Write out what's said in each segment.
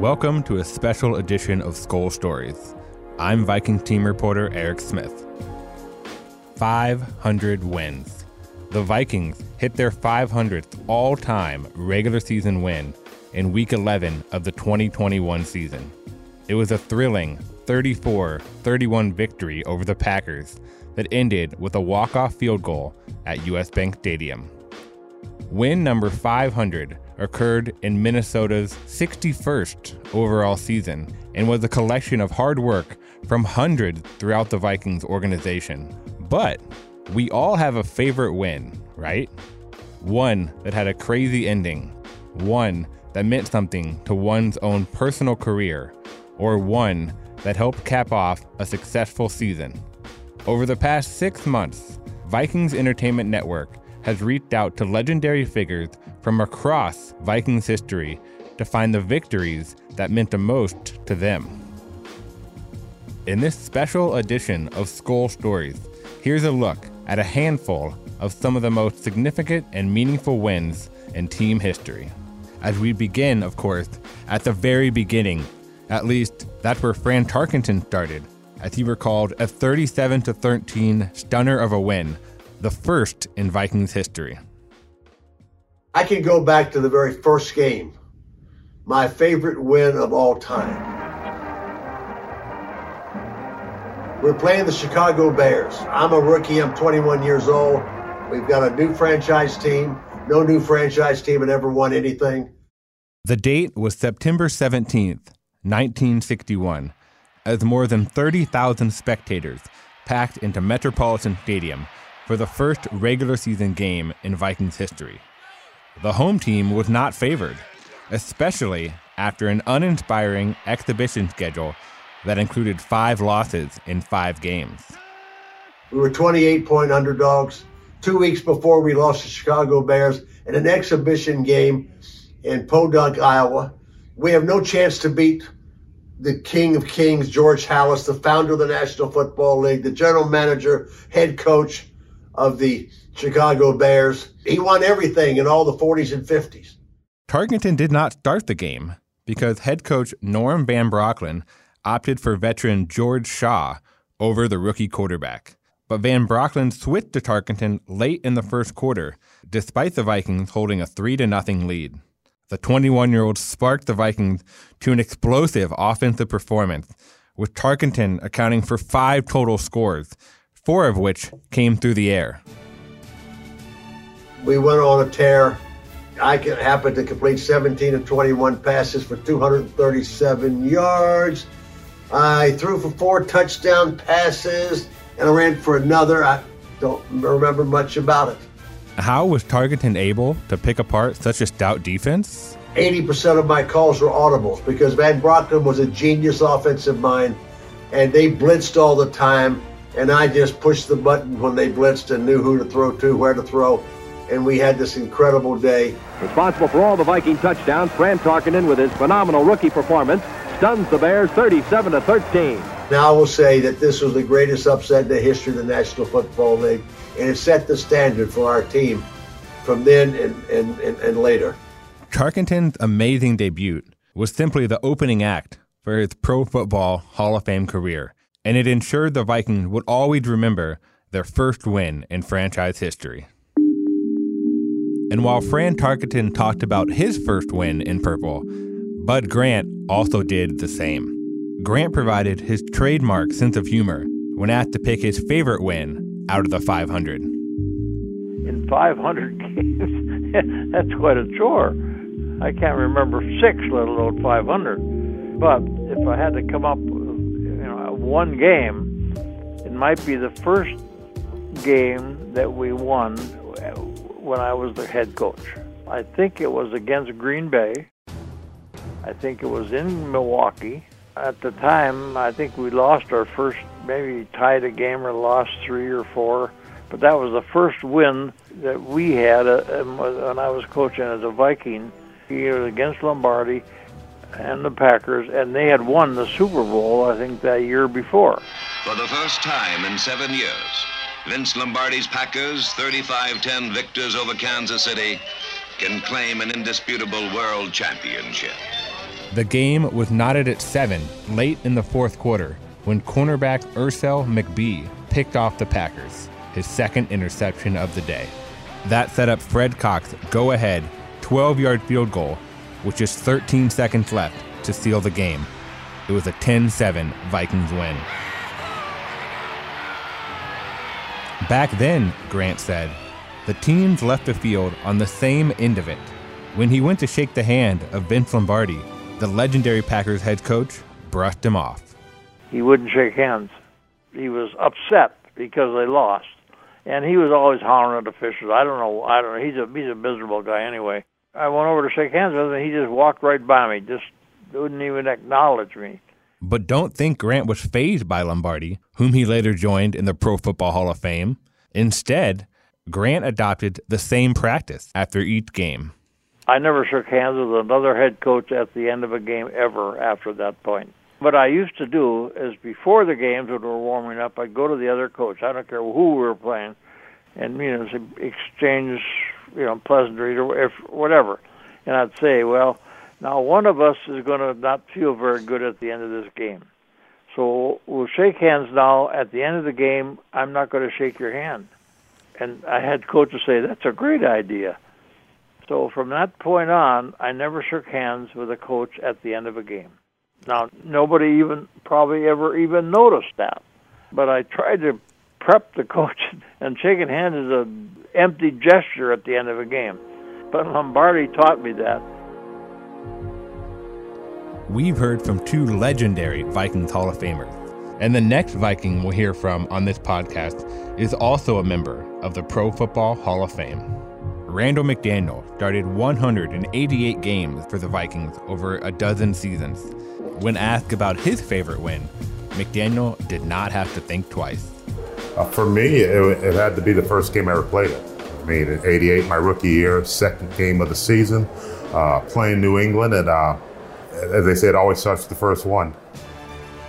Welcome to a special edition of Skol Stories. I'm Viking team reporter Eric Smith. 500 wins. The Vikings hit their 500th all time regular season win in week 11 of the 2021 season. It was a thrilling 34 31 victory over the Packers that ended with a walk off field goal at US Bank Stadium. Win number 500 occurred in Minnesota's 61st overall season and was a collection of hard work from hundreds throughout the Vikings organization. But we all have a favorite win, right? One that had a crazy ending, one that meant something to one's own personal career, or one that helped cap off a successful season. Over the past six months, Vikings Entertainment Network has reached out to legendary figures from across Vikings history to find the victories that meant the most to them. In this special edition of Skol Stories, here's a look at a handful of some of the most significant and meaningful wins in team history. As we begin, of course, at the very beginning, at least that's where Fran Tarkenton started, as he recalled a 37 13 stunner of a win the first in Vikings history. I can go back to the very first game, my favorite win of all time. We're playing the Chicago Bears. I'm a rookie, I'm 21 years old. We've got a new franchise team. No new franchise team had ever won anything. The date was September 17th, 1961, as more than 30,000 spectators packed into Metropolitan Stadium for the first regular season game in Vikings history. The home team was not favored, especially after an uninspiring exhibition schedule that included five losses in five games. We were 28 point underdogs. Two weeks before we lost the Chicago Bears in an exhibition game in Podunk, Iowa. We have no chance to beat the king of kings, George Halas, the founder of the National Football League, the general manager, head coach, of the Chicago Bears. He won everything in all the 40s and 50s. Tarkenton did not start the game because head coach Norm Van Brocklin opted for veteran George Shaw over the rookie quarterback. But Van Brocklin switched to Tarkenton late in the first quarter, despite the Vikings holding a 3 0 lead. The 21 year old sparked the Vikings to an explosive offensive performance, with Tarkenton accounting for five total scores, four of which came through the air. We went on a tear. I happened to complete 17 of 21 passes for 237 yards. I threw for four touchdown passes and I ran for another. I don't remember much about it. How was Tarkenton able to pick apart such a stout defense? 80% of my calls were audibles because Van Brocklin was a genius offensive mind and they blitzed all the time and I just pushed the button when they blitzed and knew who to throw to, where to throw, and we had this incredible day. Responsible for all the Viking touchdowns, Fran Tarkenton with his phenomenal rookie performance stuns the Bears 37 to 13. Now I will say that this was the greatest upset in the history of the National Football League, and it set the standard for our team from then and, and, and, and later. Tarkenton's amazing debut was simply the opening act for his Pro Football Hall of Fame career and it ensured the Vikings would always remember their first win in franchise history. And while Fran Tarkenton talked about his first win in purple, Bud Grant also did the same. Grant provided his trademark sense of humor when asked to pick his favorite win out of the 500. In 500 games, that's quite a chore. I can't remember six, let alone 500. But if I had to come up with one game. It might be the first game that we won when I was the head coach. I think it was against Green Bay. I think it was in Milwaukee. At the time, I think we lost our first, maybe tied a game or lost three or four. But that was the first win that we had uh, when I was coaching as a Viking. He was against Lombardi and the Packers, and they had won the Super Bowl, I think, that year before. For the first time in seven years, Vince Lombardi's Packers, 35 10 victors over Kansas City, can claim an indisputable world championship. The game was knotted at seven late in the fourth quarter when cornerback Earsell Mackbee picked off the Packers, his second interception of the day. That set up Fred Cox's go ahead 12 yard field goal with just 13 seconds left to seal the game. It was a 10 7 Vikings win. Back then, Grant said, the teams left the field on the same end of it. When he went to shake the hand of Vince Lombardi, the legendary Packers head coach brushed him off. He wouldn't shake hands. He was upset because they lost, and he was always hollering at officials. I don't know. I don't know. He's a he's a miserable guy anyway. I went over to shake hands with him, and he just walked right by me. Just wouldn't even acknowledge me. But don't think Grant was phased by Lombardi, whom he later joined in the Pro Football Hall of Fame. Instead, Grant adopted the same practice after each game. I never shook hands with another head coach at the end of a game ever after that point. What I used to do is before the games when we were warming up, I'd go to the other coach. I don't care who we were playing, and you know exchange you know pleasantries or if whatever, and I'd say, well, now one of us is going to not feel very good at the end of this game, so we'll shake hands now. At the end of the game, I'm not going to shake your hand, and I had coaches say that's a great idea. So from that point on, I never shook hands with a coach at the end of a game. Now, nobody even probably ever even noticed that, but I tried to prep the coach, and shaking hands is an empty gesture at the end of a game. But Lombardi taught me that. We've heard from two legendary Vikings Hall of Famers, and the next Viking we'll hear from on this podcast is also a member of the Pro Football Hall of Fame. Randall McDaniel started 188 games for the Vikings over a dozen seasons. When asked about his favorite win, McDaniel did not have to think twice. Uh, for me, it, it, had to be the first game I ever played in. I mean, in 88, my rookie year, second game of the season, uh, playing New England, and uh, as they say, it always starts with the first one.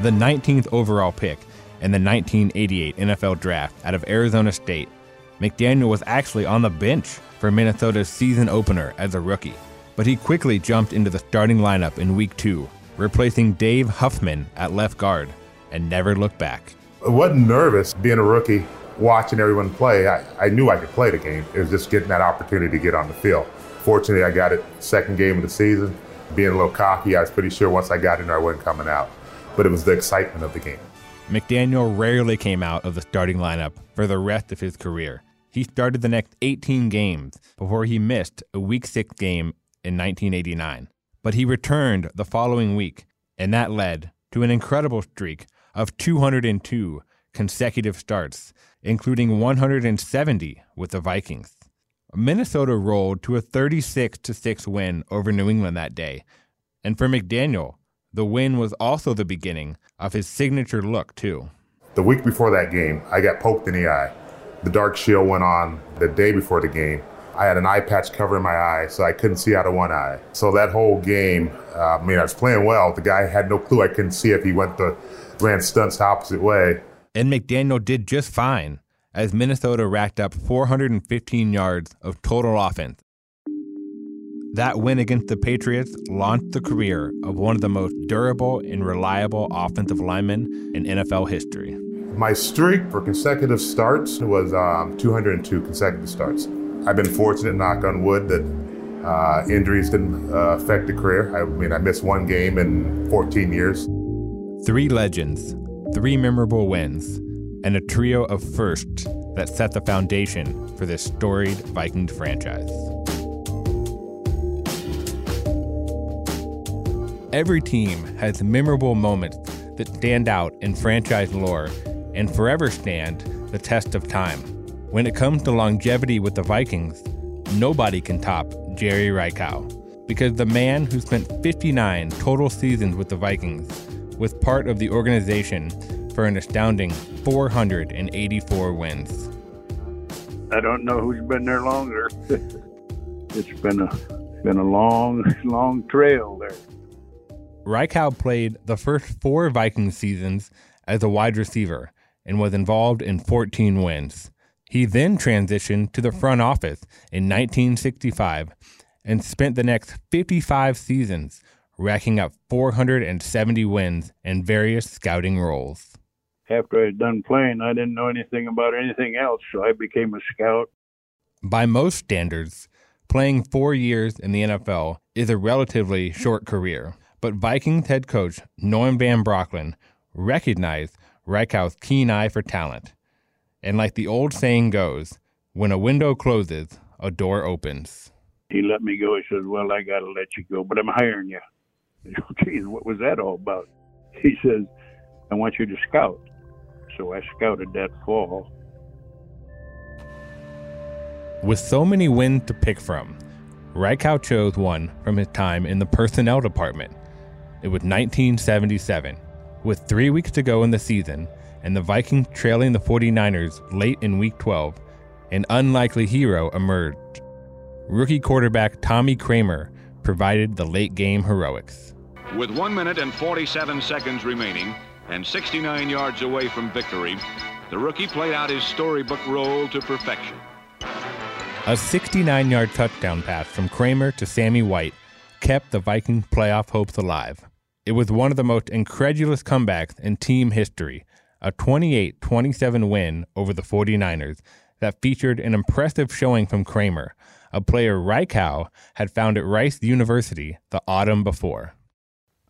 The 19th overall pick in the 1988 NFL Draft out of Arizona State, McDaniel was actually on the bench for Minnesota's season opener as a rookie, but he quickly jumped into the starting lineup in week two, replacing Dave Huffman at left guard, and never looked back. I wasn't nervous being a rookie, watching everyone play. I, I knew I could play the game. It was just getting that opportunity to get on the field. Fortunately, I got it second game of the season. Being a little cocky, I was pretty sure once I got in there, I wasn't coming out. But it was the excitement of the game. McDaniel rarely came out of the starting lineup for the rest of his career. He started the next 18 games before he missed a Week 6 game in 1989. But he returned the following week, and that led to an incredible streak of 202 consecutive starts, including 170 with the Vikings. Minnesota rolled to a 36 6 win over New England that day. And for McDaniel, the win was also the beginning of his signature look, too. The week before that game, I got poked in the eye. The dark shield went on the day before the game. I had an eye patch covering my eye, so I couldn't see out of one eye. So that whole game, uh, I mean, I was playing well. The guy had no clue I couldn't see if he went the ran stunts the opposite way. And McDaniel did just fine as Minnesota racked up 415 yards of total offense. That win against the Patriots launched the career of one of the most durable and reliable offensive linemen in NFL history. My streak for consecutive starts was um, 202 consecutive starts. I've been fortunate, knock on wood, that uh, injuries didn't uh, affect the career. I mean, I missed one game in 14 years. Three legends, three memorable wins, and a trio of firsts that set the foundation for this storied Vikings franchise. Every team has memorable moments that stand out in franchise lore and forever stand the test of time. When it comes to longevity with the Vikings, nobody can top Jerry Reichow because the man who spent 59 total seasons with the Vikings was part of the organization for an astounding 484 wins. I don't know who's been there longer. it's been a been a long, long trail there. Reichow played the first four Vikings seasons as a wide receiver and was involved in 14 wins. He then transitioned to the front office in 1965 and spent the next 55 seasons racking up 470 wins in various scouting roles. After I had done playing, I didn't know anything about anything else, so I became a scout. By most standards, playing four years in the NFL is a relatively short career, but Vikings head coach Norm Van Brocklin recognized Reichow's keen eye for talent. And like the old saying goes, when a window closes, a door opens. He let me go. He says, Well, I got to let you go, but I'm hiring you. Geez, what was that all about? He says, I want you to scout. So I scouted that fall. With so many wins to pick from, Reichow chose one from his time in the personnel department. It was 1977. With three weeks to go in the season, and the Vikings trailing the 49ers late in Week 12, an unlikely hero emerged. Rookie quarterback Tommy Kramer provided the late game heroics. With 1 minute and 47 seconds remaining and 69 yards away from victory, the rookie played out his storybook role to perfection. A 69 yard touchdown pass from Kramer to Sammy White kept the Vikings playoff hopes alive. It was one of the most incredulous comebacks in team history, a 28 27 win over the 49ers that featured an impressive showing from Kramer, a player Reichow had found at Rice University the autumn before.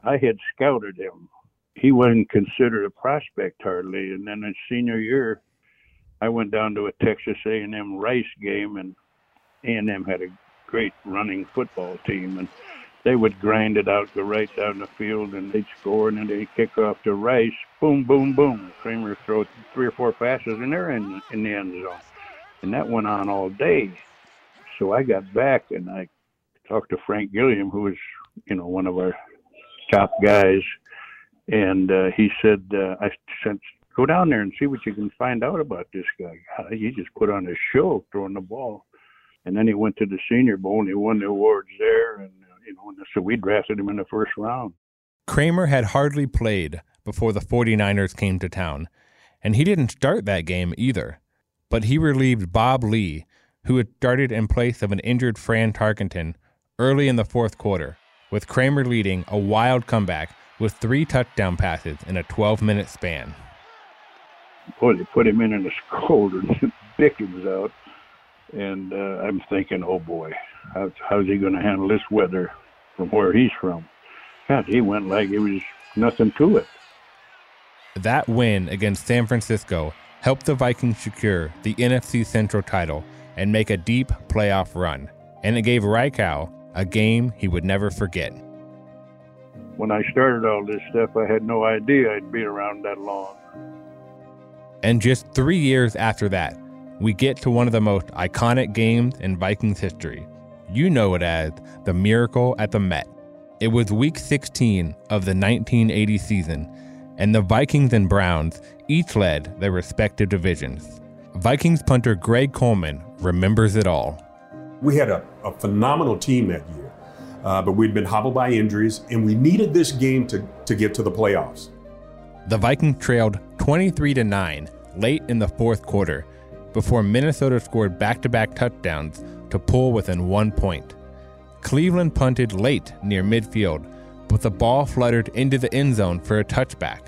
I had scouted him. He wasn't considered a prospect hardly, and then his senior year, I went down to a Texas A&M Rice game, and A&M had a great running football team, and they would grind it out, go right down the field, and they'd score, and then they'd kick off to Rice. Boom, boom, boom. Kramer throw three or four passes, and they're in in the end zone, and that went on all day. So I got back, and I talked to Frank Gilliam, who was, you know, one of our top guys, and uh, he said, uh, I said, go down there and see what you can find out about this guy. He just put on a show throwing the ball. And then he went to the Senior Bowl and he won the awards there. And, uh, you know, so we drafted him in the first round. Kramer had hardly played before the 49ers came to town, and he didn't start that game either. But he relieved Bob Lee, who had started in place of an injured Fran Tarkenton early in the fourth quarter, with Kramer leading a wild comeback with three touchdown passes in a 12 minute span. Boy, they put him in in the cold and Dickens out. And uh, I'm thinking, oh boy, how's, how's he going to handle this weather from where he's from? God, he went like it was nothing to it. That win against San Francisco helped the Vikings secure the NFC Central title and make a deep playoff run. And it gave Reichow a game he would never forget. When I started all this stuff, I had no idea I'd be around that long. And just three years after that, we get to one of the most iconic games in Vikings history. You know it as the Miracle at the Met. It was week 16 of the 1980 season, and the Vikings and Browns each led their respective divisions. Vikings punter Greg Coleman remembers it all. We had a, a phenomenal team that year, uh, but we'd been hobbled by injuries, and we needed this game to, to get to the playoffs. The Vikings trailed 23 to 9 late in the fourth quarter before Minnesota scored back to back touchdowns to pull within one point. Cleveland punted late near midfield, but the ball fluttered into the end zone for a touchback.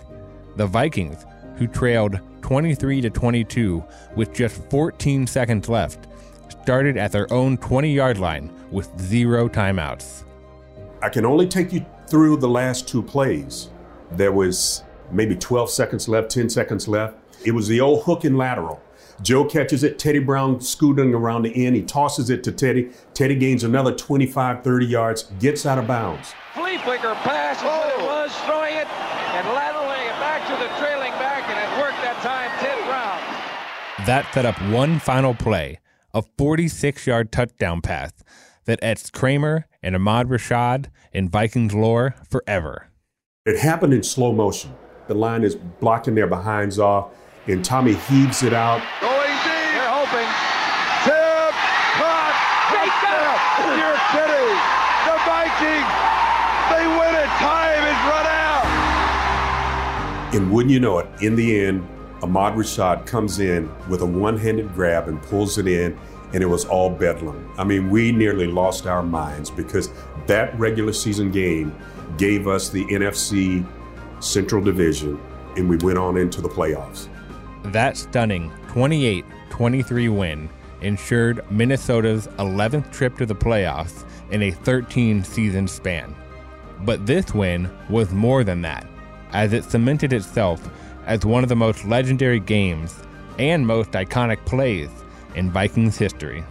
The Vikings, who trailed 23 to 22 with just 14 seconds left, started at their own 20 yard line with zero timeouts. I can only take you through the last two plays. There was maybe 12 seconds left, 10 seconds left. It was the old hook and lateral. Joe catches it, Teddy Brown scooting around the end. He tosses it to Teddy. Teddy gains another 25, 30 yards, gets out of bounds. Flea flicker pass is what it oh. was, throwing it and laterally back to the trailing back, and it worked that time, Ted Brown. That set up one final play, a 46 yard touchdown pass that etched Kramer and Ahmad Rashad in Vikings lore forever. It happened in slow motion. The line is blocking their behinds off, and Tommy heaves it out. Going deep. They're hoping. Tip, caught, touchdown. You're kidding. The Vikings, they win it. Time is run out. And wouldn't you know it, in the end, Ahmad Rashad comes in with a one handed grab and pulls it in, and it was all bedlam. I mean, we nearly lost our minds because that regular season game gave us the NFC Central Division, and we went on into the playoffs. That stunning 28 23 win ensured Minnesota's 11th trip to the playoffs in a 13 season span. But this win was more than that, as it cemented itself as one of the most legendary games and most iconic plays in Vikings history.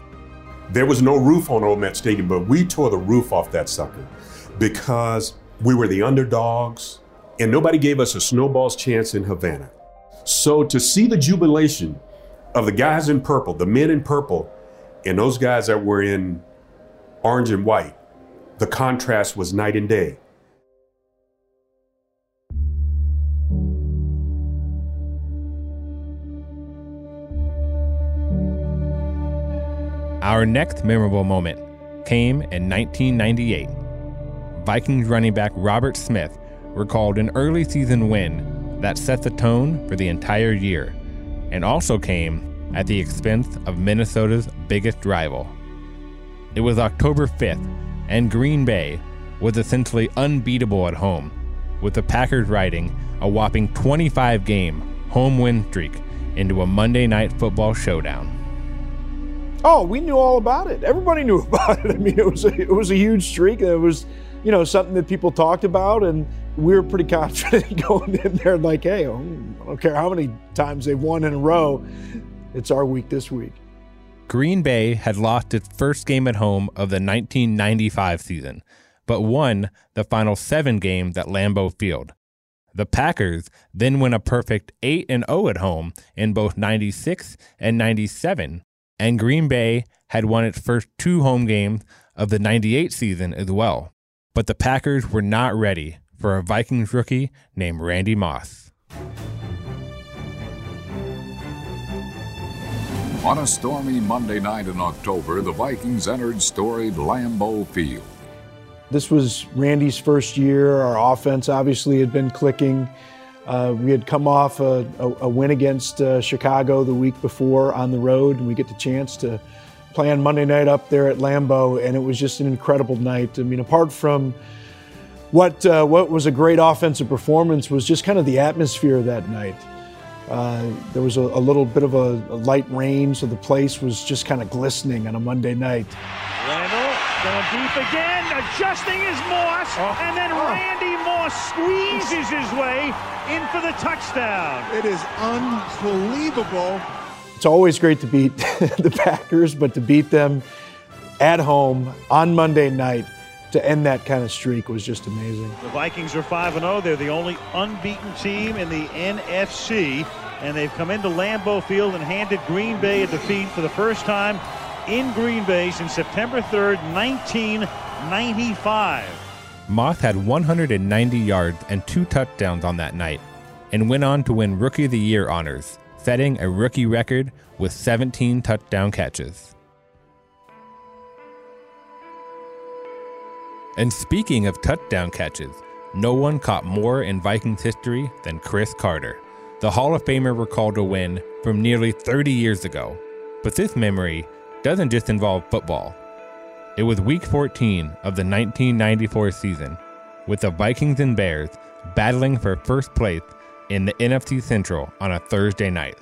There was no roof on Old Met Stadium, but we tore the roof off that sucker because we were the underdogs and nobody gave us a snowball's chance in Havana. So to see the jubilation of the guys in purple, the men in purple, and those guys that were in orange and white, the contrast was night and day. Our next memorable moment came in 1998. Vikings running back Robert Smith recalled an early season win that set the tone for the entire year and also came at the expense of Minnesota's biggest rival. It was October 5th, and Green Bay was essentially unbeatable at home, with the Packers riding a whopping 25 game home win streak into a Monday night football showdown. Oh, we knew all about it. Everybody knew about it. I mean, it was a, it was a huge streak. It was, you know, something that people talked about, and we were pretty confident going in there, like, hey, oh, I don't care how many times they've won in a row. It's our week this week. Green Bay had lost its first game at home of the 1995 season, but won the final seven games at Lambeau Field. The Packers then went a perfect 8 and 0 at home in both 96 and 97 and Green Bay had won its first two home games of the 98 season as well. But the Packers were not ready for a Vikings rookie named Randy Moss. On a stormy Monday night in October, the Vikings entered storied Lambeau Field. This was Randy's first year. Our offense obviously had been clicking. Uh, we had come off a, a, a win against uh, Chicago the week before on the road, and we get the chance to play on Monday night up there at Lambeau, and it was just an incredible night. I mean, apart from what uh, what was a great offensive performance, was just kind of the atmosphere that night. Uh, there was a, a, little bit of a, light rain, so the place was just kind of glistening on a Monday night. Randall going deep again, adjusting his Moss, oh. and then oh. Randy Moss squeezes his way in for the touchdown. It is unbelievable. It's always great to beat the Packers, but to beat them at home on Monday night to end that kind of streak was just amazing. The Vikings are 5 0. They're the only unbeaten team in the NFC, and they've come into Lambeau Field and handed Green Bay a defeat for the first time in Green Bay since September 3rd, 1995. Moss had 190 yards and two touchdowns on that night and went on to win Rookie of the Year honors, setting a rookie record with 17 touchdown catches. And speaking of touchdown catches, no one caught more in Vikings history than Cris Carter. The Hall of Famer recalled a win from nearly 30 years ago. But this memory doesn't just involve football. It was week 14 of the 1994 season, with the Vikings and Bears battling for first place in the NFC Central on a Thursday night.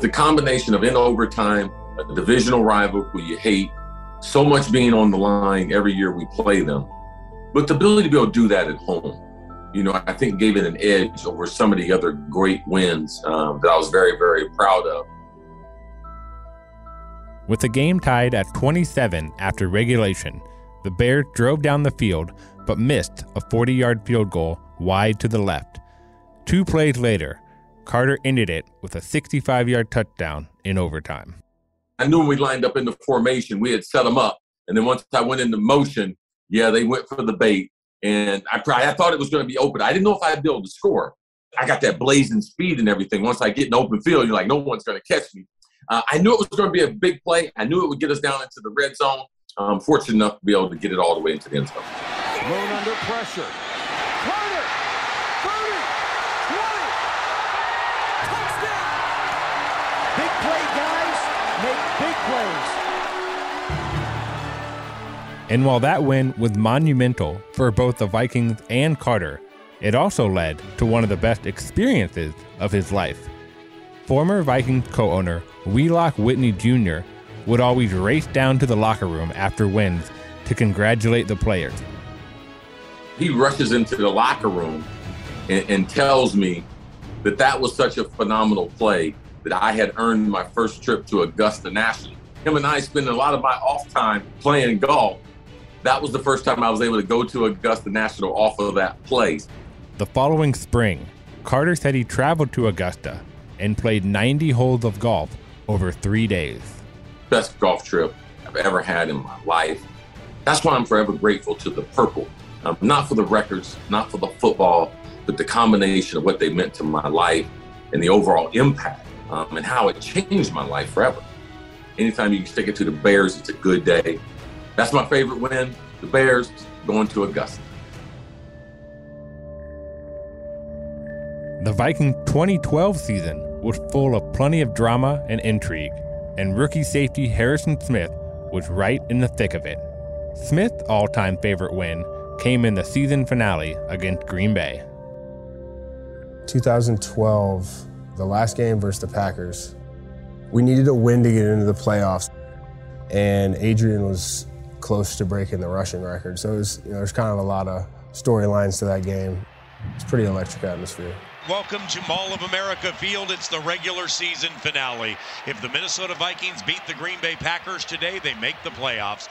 The combination of in overtime, a divisional rival who you hate, so much being on the line every year we play them, but the ability to be able to do that at home, you know, I think gave it an edge over some of the other great wins um, that I was very, very proud of. With the game tied at 27 after regulation, the Bears drove down the field but missed a 40 yard field goal wide to the left. Two plays later, Carter ended it with a 65 yard touchdown in overtime. I knew when we lined up in the formation, we had set them up. And then once I went into motion, yeah, they went for the bait. And I, I thought it was going to be open. I didn't know if I'd be able to score. I got that blazing speed and everything. Once I get in open field, you're like, no one's going to catch me. Uh, I knew it was going to be a big play. I knew it would get us down into the red zone. I'm fortunate enough to be able to get it all the way into the end zone. Thrown under pressure. Carter, 30, 20, touchdown! Big play guys make big plays. And while that win was monumental for both the Vikings and Carter, it also led to one of the best experiences of his life. Former Vikings co owner Wheelock Whitney Jr. would always race down to the locker room after wins to congratulate the players. He rushes into the locker room and, and tells me that that was such a phenomenal play that I had earned my first trip to Augusta National. Him and I spent a lot of my off time playing golf. That was the first time I was able to go to Augusta National off of that place. The following spring, Carter said he traveled to Augusta and played 90 holes of golf over three days. Best golf trip I've ever had in my life. That's why I'm forever grateful to the Purple. Um, not for the records, not for the football, but the combination of what they meant to my life and the overall impact um, and how it changed my life forever. Anytime you stick it to the Bears, it's a good day. That's my favorite win. The Bears going to Augusta. The Viking 2012 season was full of plenty of drama and intrigue, and rookie safety Harrison Smith was right in the thick of it. Smith's all time favorite win came in the season finale against Green Bay. 2012, the last game versus the Packers. We needed a win to get into the playoffs, and Adrian was close to breaking the rushing record. So it was, you know, there's kind of a lot of storylines to that game. It's pretty electric atmosphere. Welcome to Mall of America Field. It's the regular season finale. If the Minnesota Vikings beat the Green Bay Packers today, they make the playoffs.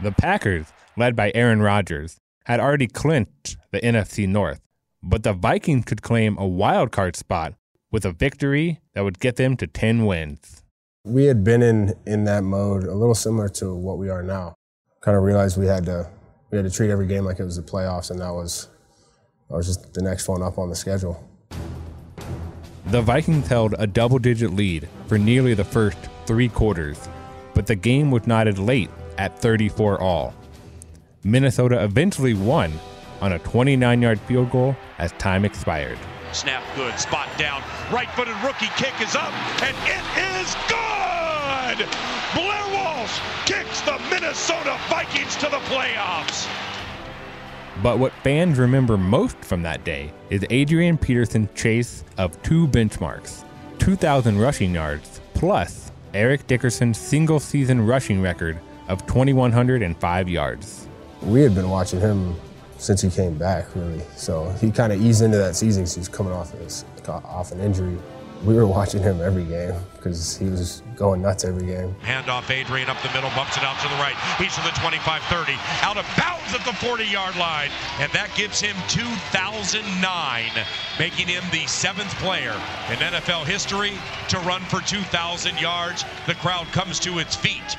The Packers, led by Aaron Rodgers, had already clinched the NFC North, but the Vikings could claim a wild card spot with a victory that would get them to 10 wins. We had been in in that mode a little similar to what we are now. Kind of realized we had to we had to treat every game like it was the playoffs and that was that was just the next one up on the schedule. The Vikings held a double digit lead for nearly the first three quarters, but the game was knotted late at 34 all. Minnesota eventually won on a 29 yard field goal as time expired. Snap good, spot down, right footed rookie kick is up, and it is good! Blair Walsh kicks the Minnesota Vikings to the playoffs. But what fans remember most from that day is Adrian Peterson's chase of two benchmarks 2,000 rushing yards plus Eric Dickerson's single season rushing record of 2,105 yards. We had been watching him since he came back, really. So he kind of eased into that season. He was coming off his, off an injury. We were watching him every game because he was going nuts every game. Handoff Adrian up the middle, bumps it out to the right. He's to the 25 30, out of bounds at the 40 yard line. And that gives him 2009, making him the seventh player in NFL history to run for 2,000 yards. The crowd comes to its feet.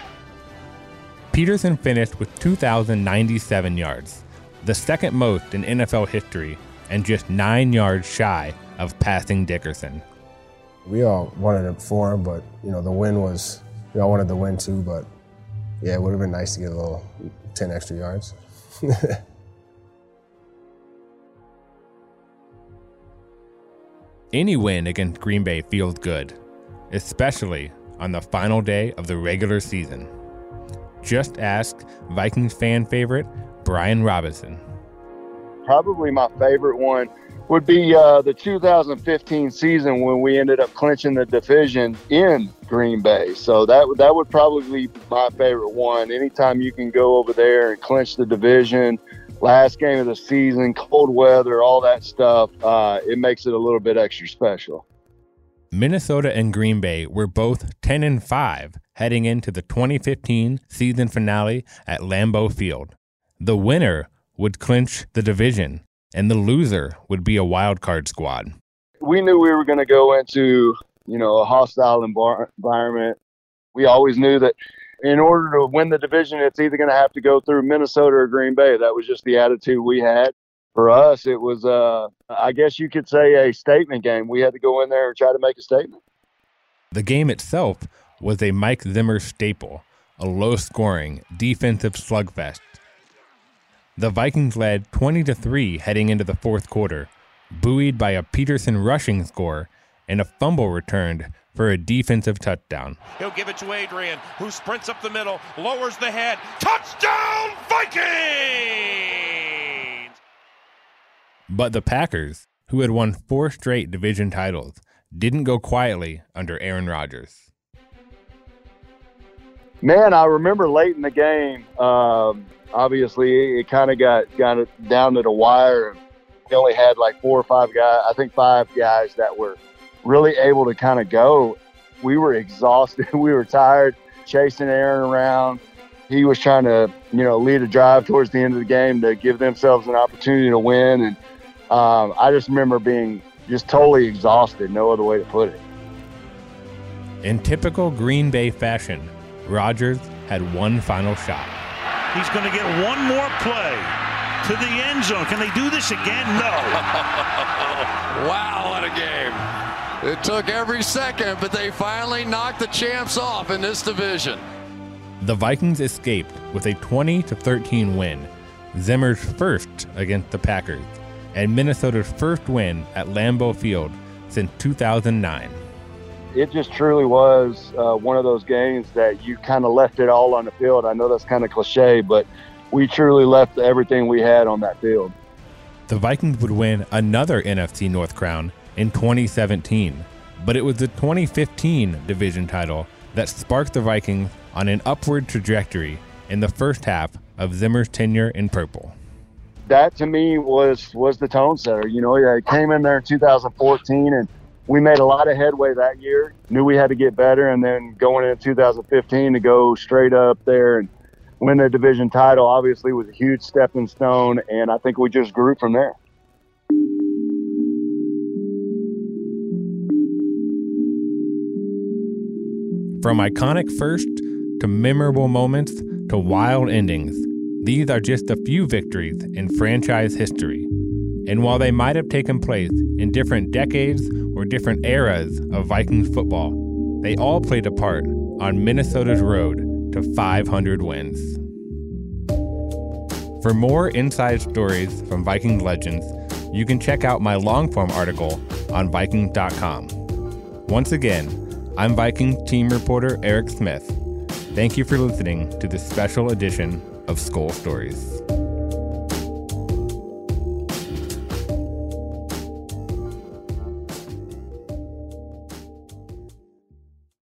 Peterson finished with 2,097 yards, the second most in NFL history, and just nine yards shy of passing Dickerson. We all wanted it for him, but you know the win was. We all wanted the win too, but yeah, it would have been nice to get a little ten extra yards. Any win against Green Bay feels good, especially on the final day of the regular season. Just ask Vikings fan favorite Brian Robison. Probably my favorite one would be uh, the 2015 season when we ended up clinching the division in Green Bay. So that that would probably be my favorite one. Anytime you can go over there and clinch the division, last game of the season, cold weather, all that stuff, uh, it makes it a little bit extra special. Minnesota and Green Bay were both 10 and 5 heading into the 2015 season finale at Lambeau Field. The winner would clinch the division, and the loser would be a wild card squad. We knew we were going to go into, you know, a hostile environment. We always knew that in order to win the division, it's either going to have to go through Minnesota or Green Bay. That was just the attitude we had. For us, it was, uh, I guess you could say, a statement game. We had to go in there and try to make a statement. The game itself was a Mike Zimmer staple, a low scoring, defensive slugfest. The Vikings led 20 to 3 heading into the fourth quarter, buoyed by a Peterson rushing score and a fumble returned for a defensive touchdown. He'll give it to Adrian, who sprints up the middle, lowers the head. Touchdown, Vikings! But the Packers, who had won four straight division titles, didn't go quietly under Aaron Rodgers. Man, I remember late in the game. Um, obviously, it kind of got got down to the wire. We only had like four or five guys. I think five guys that were really able to kind of go. We were exhausted. we were tired, chasing Aaron around. He was trying to, you know, lead a drive towards the end of the game to give themselves an opportunity to win. And um, I just remember being just totally exhausted. No other way to put it. In typical Green Bay fashion, Rodgers had one final shot. He's going to get one more play to the end zone. Can they do this again? No. wow, what a game. It took every second, but they finally knocked the champs off in this division. The Vikings escaped with a 20 13 win, Zimmer's first against the Packers, and Minnesota's first win at Lambeau Field since 2009 it just truly was uh, one of those games that you kind of left it all on the field. I know that's kind of cliche, but we truly left everything we had on that field. The Vikings would win another NFC North crown in 2017, but it was the 2015 division title that sparked the Vikings on an upward trajectory in the first half of Zimmer's tenure in purple. That to me was was the tone setter. You know, I came in there in 2014 and we made a lot of headway that year. Knew we had to get better, and then going into 2015 to go straight up there and win the division title obviously was a huge stepping stone, and I think we just grew from there. From iconic first to memorable moments to wild endings, these are just a few victories in franchise history. And while they might have taken place in different decades or different eras of Vikings football, they all played a part on Minnesota's road to 500 wins. For more inside stories from Viking legends, you can check out my long form article on Viking.com. Once again, I'm Viking team reporter Eric Smith. Thank you for listening to this special edition of Skol Stories.